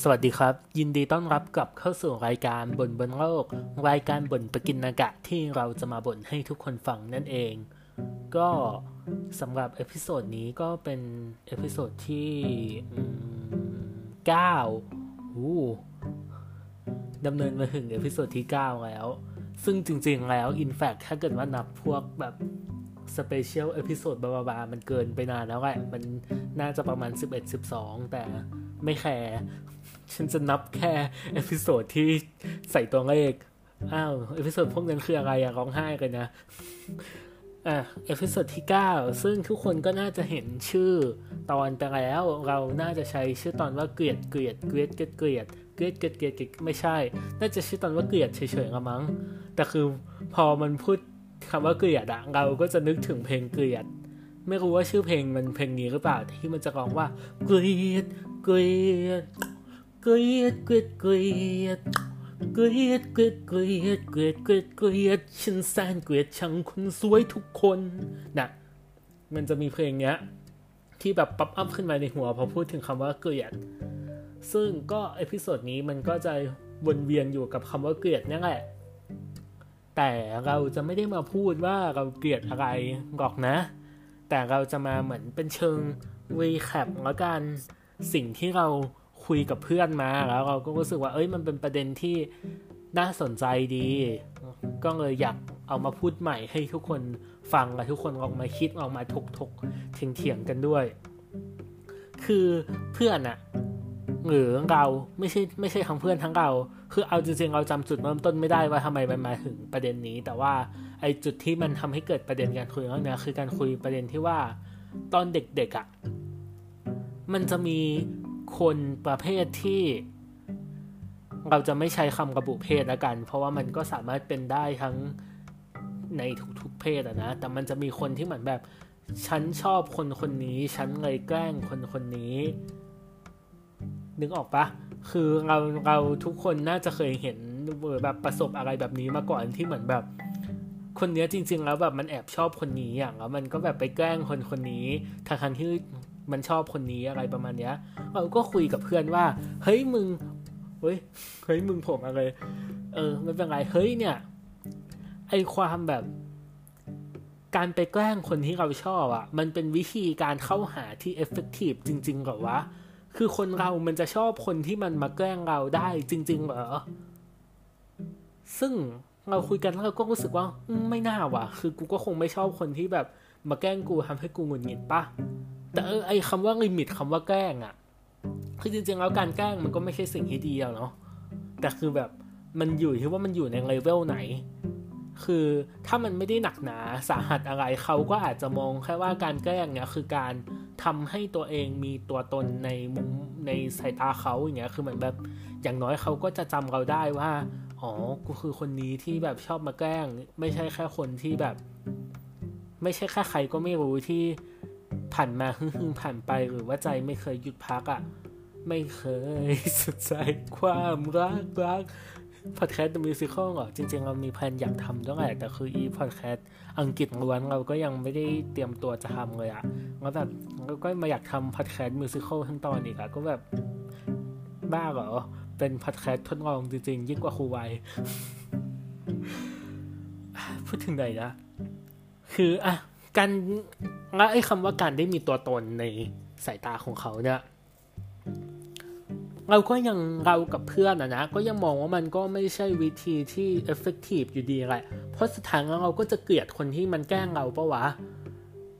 สวัสดีครับ ยินดีต้อนรับกลับเข้าสู่รายการบ่นบนโลก รายการบ่นปกินนากะที่เราจะมาบ่นให้ทุกคนฟังนั่นเอง ก็สำหรับ episode นี้ก็เป็น episode ที่ 9 อู้ดำเนินมาถึง episode ที่ 9 แล้ว ซึ่งจริงๆแล้ว in fact ถ้าเกิดว่านับพวกแบบ special episode blah blah มันเกินไปนานแล้วแหละ มันน่าจะประมาณ 11-12 แต่ไม่แคร์ ฉันจะนับแค่ episode ที่ใส่ตัวเลข อ้าว episode พวกนั้นคืออะไรอะร้องไห้กันนะ อะ episode ที่ 9 ซึ่งทุกคนก็น่าจะเห็นชื่อตอนไปแล้ว เราน่าจะใช้ชื่อตอนว่าเกลียดเกลียดเกลียดเกลียดเกลียดเกลียดเกลียดเกลียดไม่ใช่ น่าจะชื่อตอนว่าเกลียดเฉยๆละมั้ง แต่คือพอมันพูดคำว่าเกลียดอะเราก็จะนึกถึงเพลงเกลียด ไม่รู้ว่าชื่อเพลงมันเพลงนี้หรือเปล่าที่มันจะร้องว่าเกลียดเกลียด เกลียดเกลียดเกลียดเกลียดเกลียดเกลียดเกลียดเกลียดเกลียดฉันแสนเกลียดชังคนสวยทุกคนนะมันจะมีเพลงเนี้ย ที่แบบ pop up ขึ้นมาในหัวพอพูดถึงคำว่าเกลียด ซึ่งก็ episode นี้มันก็จะวนเวียนอยู่กับคำว่าเกลียดนี่แหละ แต่เราจะไม่ได้มาพูดว่าเราเกลียดอะไรหรอกนะ แต่เราจะมาเหมือนเป็นเชิงรีแคปแล้วกัน สิ่งที่เรา คุยกับเพื่อนมาแล้วเราก็รู้สึกว่าเอ้ยมันเป็นประเด็นที่น่าสนใจดี ก็เลยอยากเอามาพูดใหม่ให้ทุกคนฟังและทุกคนออกมาคิดออกมาถกถกเถียงเถียงกันด้วย คือเพื่อนอะหรือเราไม่ใช่ไม่ใช่ทั้งเพื่อนทั้งเรา คือเอาจริงๆเราจำจุดเริ่มต้นไม่ได้ว่าทำไมมันมาถึงประเด็นนี้ แต่ว่าไอ้จุดที่มันทำให้เกิดประเด็นการคุยเรื่องนี้คือการคุยประเด็นที่ว่าตอนเด็กๆอะ่ะมันจะมี คนประเภทที่เราจะไม่ใช้คำระบุเพศล้วกัน เพราะว่ามันก็สามารถเป็นได้ทั้งในทุกๆเพศอะนะ แต่มันจะมีคนที่เหมือนแบบ ฉันชอบคนคนนี้ ฉันเลยแกล้งคนคนนี้ นึกออกปะ คือเราเราทุกคนน่าจะเคยเห็นแบบประสบอะไรแบบนี้มาก่อนที่เหมือนแบบ คนเนี้ยจริง ๆ แล้วแบบมันแอบชอบคนนี้อย่างแล้วมันก็แบบไปแกล้งคนคนนี้ทางที่ มันชอบคนนี้อะไรประมาณเนี้ยเราก็คุยกับเพื่อนว่า เฮ้ยมึงเฮ้ยเฮ้ยมึงผมอะไร เออไม่เป็นไรเฮ้ยเนี่ยไอความแบบการไปแกล้งคนที่เราชอบอะ่ะ มันเป็นวิธีการเข้าหาที่เอฟเฟกตีฟจริงๆหรอวะ คือคนเรามันจะชอบคนที่มันมาแกล้งเราได้จริง ๆ เหรอ ซึ่งเราคุยกันแล้วเราก็รู้สึกว่าไม่น่าว่ะ คือกูก็คงไม่ชอบคนที่แบบมาแกล้งกูทำให้กูหงุดหงิดปะ แต่เออไอคำว่า limit คำว่าแกล้งอะ่ะ คือจริงๆแล้วการแกล้งมันก็ไม่ใช่สิ่งที่ดีเนาะแต่คือแบบมันอยู่ที่ว่ามันอยู่ในเลเวลไหน คือถ้ามันไม่ได้หนักหนาสาหัสอะไรเขาก็อาจจะมองแค่ว่าการแกล้งเนี่ยคือการทำให้ตัวเองมีตัวตนในมุมในสายตาเขาอย่างเงี้ย คือเหมือนแบบอย่างน้อยเขาก็จะจำเราได้ว่า อ๋อ กูคือคนนี้ที่แบบชอบมาแกล้ง ไม่ใช่แค่คนที่แบบ ไม่ใช่แค่ใครก็ไม่รู้ที่ ผ่านมาฮึ่งผ่านไปหรือว่าใจไม่เคยหยุดพักอะ่ะ ไม่เคยสุดใจความรักรักพอดแคสต์มิวสิคอลอะจริง ๆ เรามีแผนอยากทำด้วยแหละแต่คืออีพอดแคสต์อังกฤษล้วนเราก็ยังไม่ได้เตรียมตัวจะทำเลยอะ่ะแล้วแบบเราก็มาอยากทำพอดแคสต์ musical ทั้งตอนอีกอะ่ะก็แบบบ้าเหรอ เป็นพอดแคสต์ทดลองจริง ๆ ยิ่งกว่าครูไวพูดถึงไหนนะ คืออะ การและไอ้คำว่าการได้มีตัวตนในสายตาของเขาเนี่ยเราก็ยังเรากับเพื่อนอะนะ ก็ยังมองว่ามันก็ไม่ใช่วิธีที่ effective อยู่ดีแหละ เพราะสุดท้ายแล้วเราก็จะเกลียดคนที่มันแกล้งเราปะวะ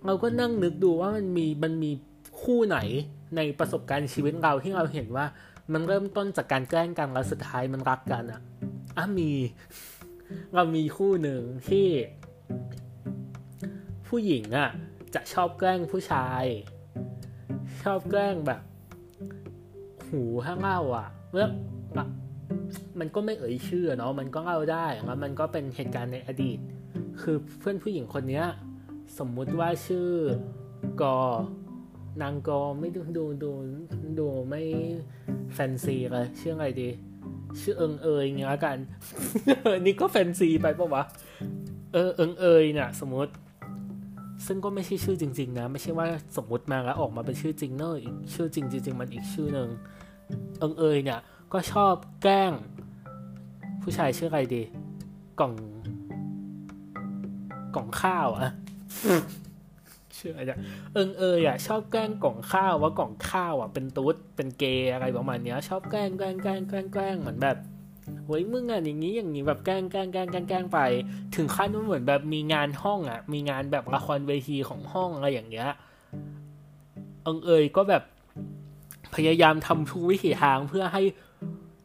เราก็นั่งนึกดูว่ามันมีมันมีคู่ไหนในประสบการณ์ชีวิตเราที่เราเห็นว่ามันเริ่มต้นจากการแกล้งกันแล้วสุดท้ายมันรักกันอะอะมี เรามีคู่หนึ่งที่ ผู้หญิงอะ่ะจะชอบแกล้งผู้ชาย ชอบแกล้งแบบ หูห้างเล่าอะเมื่อมันก็ไม่เอ่ยชื่อเนาะมันก็เล่าได้แล้วมันก็เป็นเหตุการณ์ในอดีต คือเพื่อนผู้หญิงคนเนี้ย สมมุติว่าชื่อกอนางกอไม่ดูดูดูดูไม่แฟนซีเลยชื่ออะไรดี ชื่อเอิงเอยเงี้ยกัน นี่ก็แฟนซีไปปะวะเออเอิงเอยเนี่ยสมมติ ซึ่งก็ไม่ใช่ชื่อจริง ๆ นะ ไม่ใช่ว่าสมมติมาแล้วออกมาเป็นชื่อจริงเนอะอีกชื่อจริงจริงๆมันอีกชื่อหนึ่งเอิงเอยเนี่ย ก็ชอบแกล้ง ผู้ชายชื่ออะไรดี กล่องกล่องข้าวอะชื่ออะไรเนี่ยเอิงเอยอะชอบแกล้งกล่องข้าวว่ากล่องข้าวอะเป็นตุ๊ดเป็นเกย์อะไรประมาณเนี้ย ชอบแกล้งแกล้งแกล้งแกล้งแกล้งเหมือนแบบ เฮ้ยมึงอะอย่างนี้อย่างนี้แบบแกล้งแกล้งแกล้งแกล้งแกล้งไป ถึงขั้นว่าเหมือนแบบมีงานห้องอะ มีงานแบบละครเวทีของห้องอะไรอย่างเงี้ยเอิงเอยก็แบบพยายามทำทุกวิถีทางเพื่อให้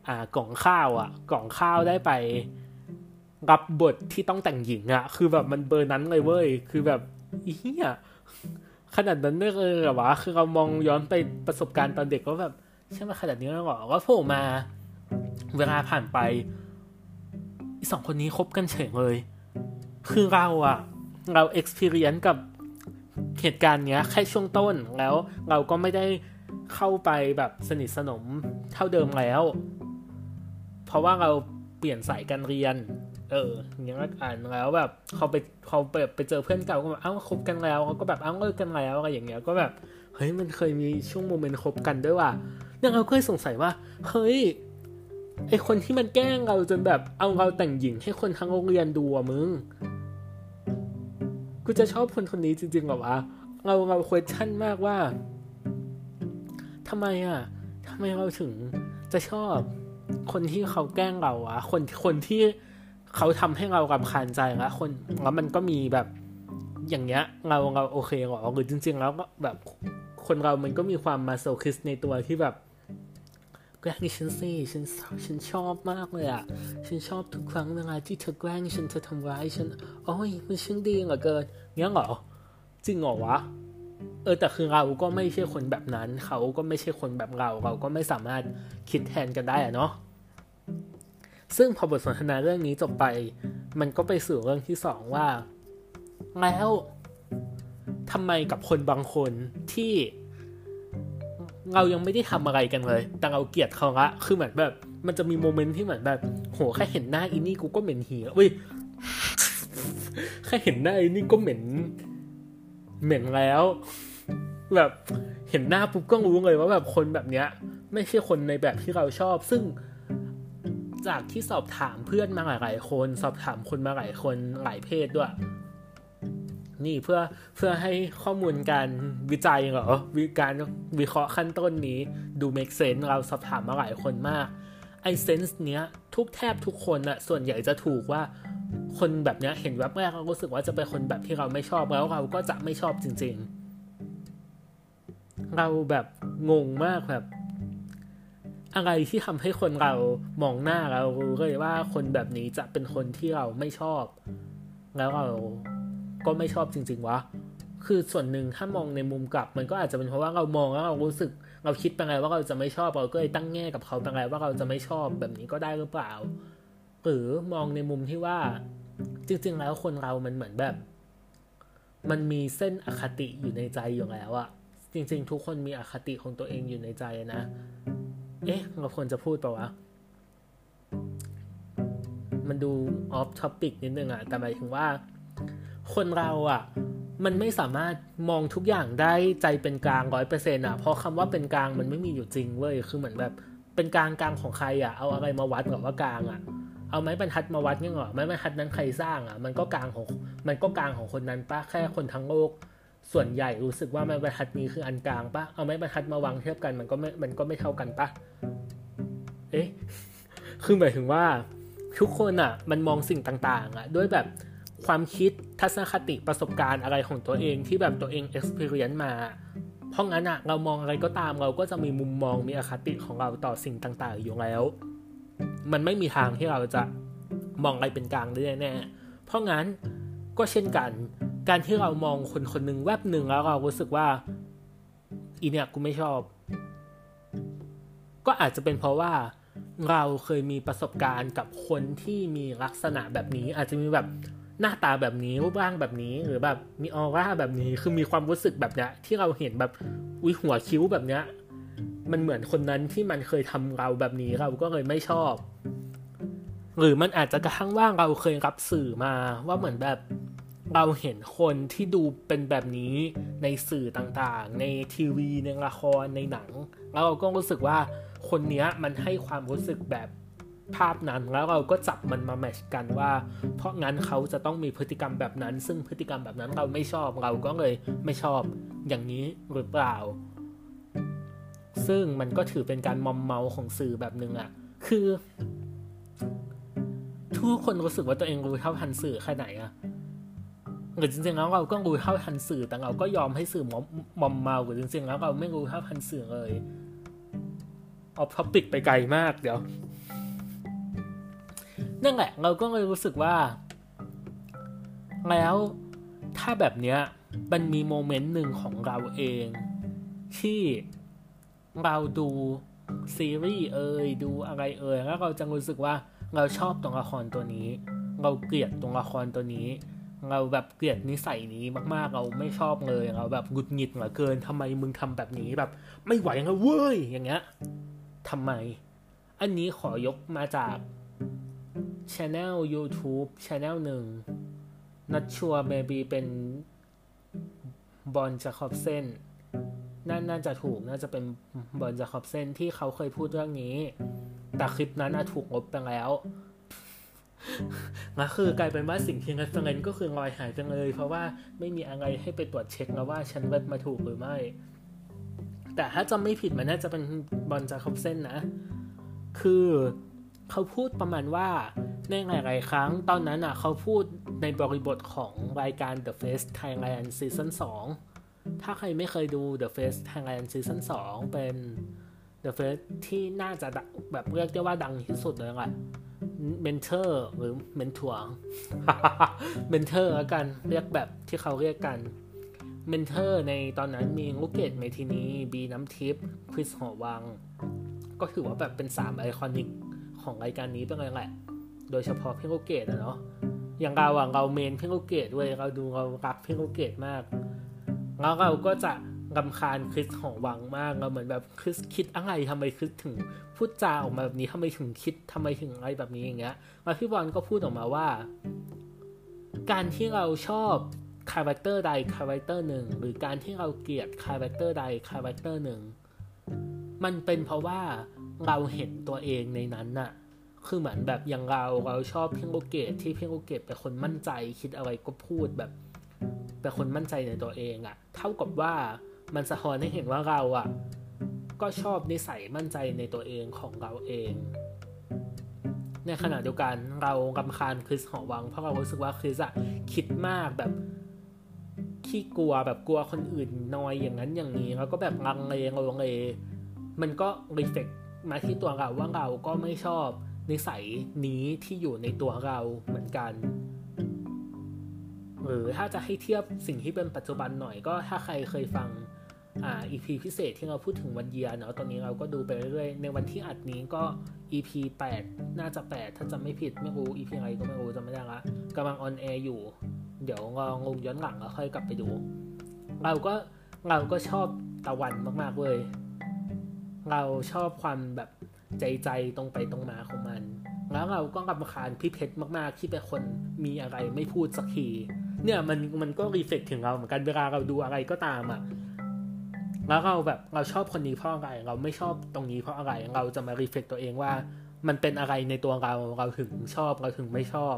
อ่ากล่องข้าวอะ กล่องข้าวได้ไปรับบทที่ต้องแต่งหญิงอะ คือแบบมันเบอร์นั้นเลยเว้ย คือแบบอีเหี้ยขนาดนั้นเลยเหรอวะ คือเรามองย้อนไปประสบการณ์ตอนเด็กก็แบบใช่ไหมขนาดนี้แล้วหรอก็โผล่มา เวลาผ่านไปสองคนนี้คบกันเฉยเลย คือเราอะเรา experience กับเหตุการณ์เนี้ยแค่ช่วงต้นแล้วเราก็ไม่ได้เข้าไปแบบสนิทสนมเท่าเดิมแล้ว เพราะว่าเราเปลี่ยนสายการเรียน เอออย่างนี้อ่านแล้วแบบเขาไปเขาไปไปเจอเพื่อนเก่าก็แบบเอ้าคบกันแล้วเขาก็แบบเอ้าเลิกกันแล้วอะไรอย่างเงี้ยก็แบบเฮ้ยมันเคยมีช่วงโมเมนต์คบกันด้วยว่ะเนี่ยเราก็สงสัยว่า เฮ้ย ไอคนที่มันแกล้งเราจนแบบเอาเราแต่งหญิงให้คนทั้งโรงเรียนดูอะมึง กูจะชอบคนคนนี้จริงๆหรอวะ เราเราควชั่นมากว่าทำไมอะทำไมเราถึงจะชอบคนที่เขาแกล้งเราอะคนคนที่เขาทำให้เรากับคานใจแล้วคนแล้วมันก็มีแบบอย่างเงี้ย เราเราโอเคหรอหรือจริง ๆ แล้วก็แบบคนเรามันก็มีความมาโซคิสในตัวที่แบบ ล้งฉันสิฉันฉันชอบมากเลยอะ ฉันชอบทุกครั้งเวลาที่เธอแกล้งฉันเธอทำร้ายฉัน โอ้ยมันช่างดีเหลือเกินเงี้ยเหรอจริงเหรอวะ เออแต่คือเราก็ไม่ใช่คนแบบนั้น เขาก็ไม่ใช่คนแบบเรา เราก็ไม่สามารถคิดแทนกันได้อะเนาะ ซึ่งพอบทสนทนาเรื่องนี้จบไป มันก็ไปสู่เรื่องที่สองว่า แล้วทำไมกับคนบางคนที่ เรายังไม่ได้ทำอะไรกันเลย แต่เราเกลียดเขาละคือเหมือนแบบ มันจะมีโมเมนต์ที่เหมือนแบบ โหแค่เห็นหน้าอินี่กูก็เหม็นเหียเว้ยแค่เห็นหน้าอินี่ก็เหม็น เหม็นแล้ว แบบเห็นหน้าปุ๊บก็รู้เลยว่าแบบคนแบบเนี้ย ไม่ใช่คนในแบบที่เราชอบ ซึ่งจากที่สอบถามเพื่อนมาหลายๆคน สอบถามคนมาหลายคนหลายเพศด้วย นี่เพื่อเพื่อให้ข้อมูลการวิจัยเหรอวิการวิเคราะห์ขั้นต้นนี้ดู make sense เราสอบถามมาหลายคนมากไอเซนส์เนี้ยทุกแทบทุกคนอะส่วนใหญ่จะถูกว่าคนแบบเนี้ยเห็นแวบแรกเรารู้สึกว่าจะเป็นคนแบบที่เราไม่ชอบแล้วเราก็จะไม่ชอบจริง ๆ เราแบบงงมากแบบ อะไรที่ทำให้คนเรามองหน้าเรารู้เลยว่าคนแบบนี้จะเป็นคนที่เราไม่ชอบ แล้วเรา ก็ไม่ชอบจริง ๆ วะ คือส่วนหนึ่งถ้ามองในมุมกลับ มันก็อาจจะเป็นเพราะว่าเรามองแล้วเรารู้สึก เราคิดไปไงว่าเราจะไม่ชอบเราก็เลยตั้งแง่กับเขาไปไงว่าเราจะไม่ชอบแบบนี้ก็ได้หรือเปล่า หรือมองในมุมที่ว่าจริง ๆ แล้วคนเรามันเหมือนแบบ มันมีเส้นอคติอยู่ในใจอยู่แล้วอะจริง ๆ ทุกคนมีอคติของตัวเองอยู่ในใจนะ เอ๊ะเราควรจะพูดเปล่าวะมันดู off topic นิดนึงอะแต่หมายถึงว่า คนเราอะมันไม่สามารถมองทุกอย่างด้วยใจเป็นกลางร้อยเปอร์เซ็นต์อะเพราะคำว่าเป็นกลางมันไม่มีอยู่จริงเว้ย คือเหมือนแบบเป็นกลางกลางของใครอะเอาอะไรมาวัดหรอว่ากลางอะเอาไม้บรรทัดมาวัดเนี่ยหรอไม้บรรทัดนั้นใครสร้างอะมันก็กลางของ มันก็กลางของคนนั้นปะแค่คนทั้งโลก ส่วนใหญ่รู้สึกว่าไม้บรรทัดนี้คืออันกลางปะเอาไม้บรรทัดมาวางเทียบกันมันก็ไม่ มันก็ไม่เท่ากันปะเอ๊ะ คือหมายถึงว่าทุกคนอะ มันมองสิ่งต่าง ๆ อะ ด้วยแบบ ความคิดทัศนคติประสบการณ์อะไรของตัวเองที่แบบตัวเอง experience มาเพราะงั้นอะเรามองอะไรก็ตามเราก็จะมีมุมมองมีอคติของเราต่อสิ่งต่าง ๆ อยู่แล้ว มันไม่มีทางที่เราจะมองอะไรเป็นกลางได้แน่เพราะงั้นก็เช่นกัน การที่เรามองคนคนหนึ่งแวบหนึ่งแล้วเรารู้สึกว่าอีเนี่ยกูไม่ชอบ ก็อาจจะเป็นเพราะว่าเราเคยมีประสบการณ์กับคนที่มีลักษณะแบบนี้ อาจจะมีแบบ หน้าตาแบบนี้รูปร่างแบบนี้หรือแบบมีออร่าแบบนี้คือมีความรู้สึกแบบเนี้ยที่เราเห็นแบบวิหัวคิ้วแบบเนี้ยมันเหมือนคนนั้นที่มันเคยทำเราแบบนี้เราก็เลยไม่ชอบ หรือมันอาจจะกระทั่งว่าเราเคยรับสื่อมาว่าเหมือนแบบเราเห็นคนที่ดูเป็นแบบนี้ในสื่อต่างๆ ในทีวีในละครในหนัง แล้วเราก็รู้สึกว่าคนเนี้ยมันให้ความรู้สึกแบบ ภาพนั้นแล้วเราก็จับมันมาแมชกันว่า เพราะงั้นเขาจะต้องมีพฤติกรรมแบบนั้น ซึ่งพฤติกรรมแบบนั้นเราไม่ชอบเราก็เลยไม่ชอบอย่างนี้หรือเปล่า ซึ่งมันก็ถือเป็นการมอมเมาของสื่อแบบหนึ่งอะคือ ทุกคนรู้สึกว่าตัวเองรู้เท่าทันสื่อแค่ไหนอะหรือจริงๆแล้วเราก็รู้เท่าทันสื่อแต่เราก็ยอมให้สื่อมอมมอมเมาหรือจริงๆแล้วเราไม่รู้เท่าทันสื่อเลยเอาท็อปิกไปไกลมากเดี๋ยว นั่นแหละ เราก็เลยรู้สึกว่า แล้วถ้าแบบเนี้ยมันมีโมเมนต์หนึ่งของเราเอง ที่เราดูซีรีส์เอ่ยดูอะไรเอ่ยแล้วเราจะรู้สึกว่าเราชอบตัวละครตัวนี้ เราเกลียดตัวละครตัวนี้ เราแบบเกลียดนิสัยนี้มากๆ เราไม่ชอบเลยเราแบบหงุดหงิดเหลือเกินทำไมมึงทำแบบนี้แบบ ไม่ไหวแล้วเว้ยอย่างเงี้ยทำไม อันนี้ขอยกมาจาก Channel YouTube Channel หนึ่งนัดชัวร์เมบีเป็นบอลจะขอบเส้นน่าน่าจะถูกน่าจะเป็นบอลจะขอบเส้นที่เขาเคยพูดเรื่องนี้ แต่คลิปนั้นถูกลบไปแล้วนะคือกลายเป็นว่าสิ่งที่นัดเฟรนก็คือลอยหายไปเลย เพราะว่าไม่มีอะไรให้ไปตรวจเช็คแล้วว่าฉันเว็บมาถูกหรือไม่ แต่ถ้าจำไม่ผิดมันน่าจะเป็นบอลจะขอบเส้นนะ คือ เขาพูดประมาณว่าในหลาย ๆ ครั้งตอนนั้นอะเขาพูดในบริบทของรายการ The Face Thailand Season 2 ถ้าใครไม่เคยดู The Face Thailand Season 2 เป็น The Face ที่น่าจะแบบเรียกได้ว่าดังที่สุดเลยแหละ mentor หรือเมนทัวร์ mentor แล้วกันเรียกแบบที่เขาเรียกกัน mentor ในตอนนั้นมีลูกเกดเมทินีบีน้ำทิพย์คริสหอวัง ก็ถือว่าแบบเป็น 3 iconic ของรายการนี้เป็นไงแหละ โดยเฉพาะพี่ลูกเกดนะเนาะ อย่างเราอะเราเมนพี่ลูกเกดด้วยเราดูเรารักพี่ลูกเกดมาก แล้วเราก็จะรำคาญคริสหอวังมากเราเหมือนแบบคริสคิดอะไรทำไมคริสถึงพูดจาออกมาแบบนี้ทำไมถึงคิดทำไมถึงอะไรแบบนี้อย่างเงี้ยแล้วพี่บอลก็พูดออกมาว่า การที่เราชอบ character ใด character หนึ่งหรือการที่เราเกลียด character ใด character หนึ่งมันเป็นเพราะว่า เราเห็นตัวเองในนั้นน่ะ คือเหมือนแบบอย่างเราเราชอบเพียงโอเกตที่เพียงโอเกตเป็นคนมั่นใจคิดอะไรก็พูดแบบเป็นคนมั่นใจในตัวเองอะ่ะ เท่ากับว่ามันสะท้อนให้เห็นว่าเราอะ่ะ ก็ชอบนิสัยมั่นใจในตัวเองของเราเอง ในขณะเดียวกันเรากำคาญคริสหอวัง เพราะเรารู้สึกว่าคริสอะคิดมากแบบขี้กลัวแบบกลัวคนอื่นนอยอย่างนั้นอย่างนี้ แล้วก็แบบลังเลงงเลมันก็รีเฟก มาที่ตัวเราว่าเราก็ไม่ชอบนิสัยนี้ที่อยู่ในตัวเราเหมือนกัน หรือถ้าจะให้เทียบสิ่งที่เป็นปัจจุบันหน่อยก็ถ้าใครเคยฟังอ่า EP พิเศษที่เราพูดถึงวันเยียเนาะตอนนี้เราก็ดูไปเรื่อยๆในวันที่อัดนี้ก็ EP 8 น่าจะ 8 ถ้าจำไม่ผิดไม่รู้ EP อะไรก็ไม่รู้จำไม่ได้ละกำลัง on air อยู่ เดี๋ยวลองลงย้อนหลังแล้วค่อยกลับไปดู เราก็เราก็ชอบตะวันมากๆเลย เราชอบความแบบใจใจตรงไปตรงมาของมัน แล้วเราก็รำคาญพี่เพชรมากๆ ที่เป็นคนมีอะไรไม่พูดสักที เนี่ยมันมันก็ reflect ถึงเราเหมือนกันเวลาเราดูอะไรก็ตามอะ่ะแล้วเราแบบเราชอบคนนี้เพราะอะไร เราไม่ชอบตรงนี้เพราะอะไร เราจะมา reflect ตัวเองว่า มันเป็นอะไรในตัวเราเราถึงชอบเราถึงไม่ชอบ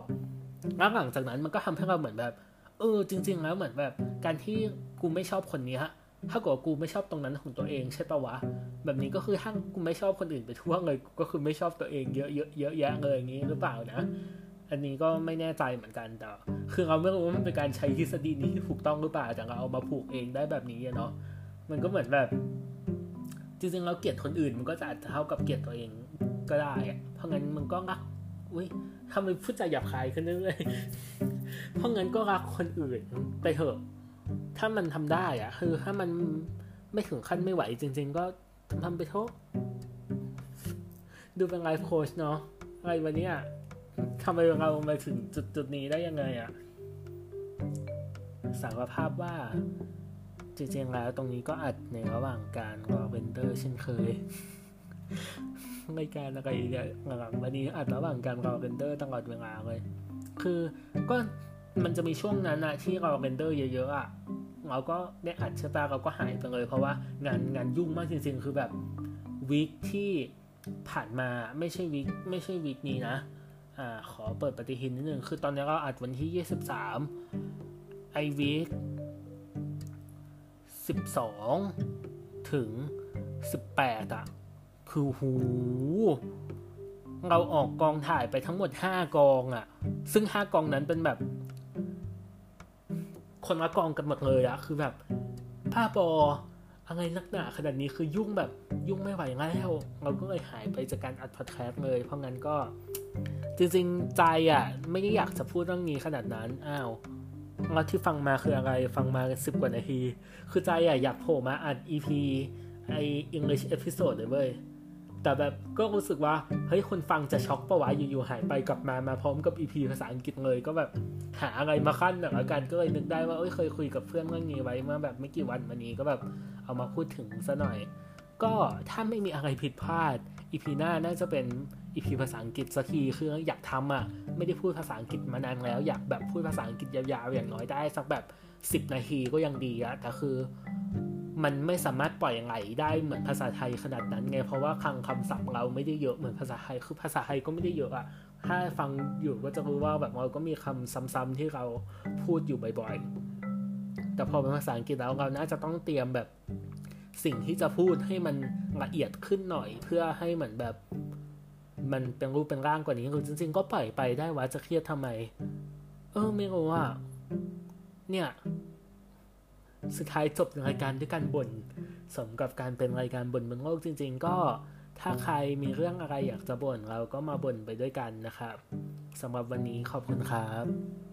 แล้วหลังจากนั้นมันก็ทำให้เราเหมือนแบบเออจริง ๆ แล้วเหมือนแบบ การที่กูไม่ชอบคนนี้ฮะ ถ้าเกิดกูไม่ชอบตรงนั้นของตัวเองใช่ปะวะ แบบนี้ก็คือถ้ากูไม่ชอบคนอื่นไปทั่วเลยก็คือไม่ชอบตัวเองเยอะเยอะเยอะแยะเลยอย่างนี้หรือเปล่านะ อันนี้ก็ไม่แน่ใจเหมือนกันแต่คือเราไม่รู้ว่ามันเป็นการใช้ทฤษฎีนี้ที่ถูกต้องหรือเปล่าแต่เราเอามาผูกเองได้แบบนี้เนาะมันก็เหมือนแบบ จริงๆเราเกลียดคนอื่นมันก็จะอาจจะเท่ากับเกลียดตัวเองก็ได้อะเพราะงั้นมันก็รักอุ้ยทำไมพูดใจหยาบคายขึ้นเรื่อยๆเพราะงั้นก็รักคนอื่นไปเถอะ ถ้ามันทำได้อะคือถ้ามันไม่ถึงขั้นไม่ไหวจริง ๆ ก็ทำไปเถอะดูเป็นไลฟ์โค้ชเนาะอะไรวันนี้อะทำไมเรามาถึงจุดจุดนี้ได้ยังไงอะสารภาพว่าจริงๆแล้วตรงนี้ก็อัดในระหว่างการรอ render เช่นเคยรายการอะไรเนี่ยหลังๆนี้อัดระหว่างการรอ render ตลอดเวลาเลย คือก็ มันจะมีช่วงนั้นอะที่เรา render เยอะๆอะเราก็ได้อัดใช่ปะเราก็หายไปเลย เพราะว่างานงานยุ่งมากจริงๆ คือแบบ week ที่ผ่านมาไม่ใช่ week ไม่ใช่ week นี้นะอ่าขอเปิดปฏิทินนิดนึงคือตอนนี้เราอัดวันที่ 23 ไอวีค12 ถึง 18อะคือหูเราออกกองถ่ายไปทั้งหมด 5 กองอะซึ่ง 5 กองนั้นเป็นแบบ คนละกองกันหมดเลยอะคือแบบผ้าบออะไรนักหนาขนาดนี้คือยุ่งแบบยุ่งไม่ไหวแล้วเราก็เลยหายไปจากการอัดพอดแคสต์เลย เพราะงั้นก็จริงๆใจอะ ไม่ได้อยากจะพูดเรื่องนี้ขนาดนั้นอ้าวแล้วที่ฟังมาคืออะไรฟังมาสิบกว่านาที คือใจอะอยากโผล่มาอัด EP ไอ English episode เลยเว้ย แต่แบบก็รู้สึกว่าเฮ้ยคนฟังจะช็อกปะวะอยู่ๆหายไปกลับมามาพร้อมกับ EP ภาษาอังกฤษเลย ก็แบบหาอะไรมาขั้นหน่อยละกันก็เลยนึกได้ว่าเอ้ยเคยคุยกับเพื่อนเรื่องนี้ไว้เมื่อแบบไม่กี่วันมานี้ก็แบบเอามาพูดถึงซะหน่อย ก็ถ้าไม่มีอะไรผิดพลาด EP หน้าน่าจะเป็น EP ภาษาอังกฤษสักทีคืออยากทำอะไม่ได้พูดภาษาอังกฤษมานานแล้ว อยากแบบพูดภาษาอังกฤษยาวๆอย่างน้อยได้สักแบบ 10 นาทีก็ยังดีอะแต่คือ มันไม่สามารถปล่อยไหลได้เหมือนภาษาไทยขนาดนั้นไงเพราะว่าคลังคำศัพท์เราไม่ได้เยอะเหมือนภาษาไทยคือภาษาไทยก็ไม่ได้เยอะอะถ้าฟังอยู่ก็จะรู้ว่าแบบเราก็มีคำซ้ำๆที่เราพูดอยู่บ่อยๆ แต่พอเป็นภาษาอังกฤษแล้วเราน่าจะต้องเตรียมแบบสิ่งที่จะพูดให้มันละเอียดขึ้นหน่อย เพื่อให้เหมือนแบบ มันเป็นรูปเป็นร่างกว่านี้คือจริง ๆ ก็ปล่อยไปได้ว่าจะเครียดทำไม เออไม่รู้ว่า เนี่ย สุดท้ายจบรายการด้วยการบ่นสมกับการเป็นรายการบ่นบนโลกจริง ๆ ก็ถ้าใครมีเรื่องอะไรอยากจะบ่นเราก็มาบ่นไปด้วยกันนะครับสำหรับวันนี้ขอบคุณครับ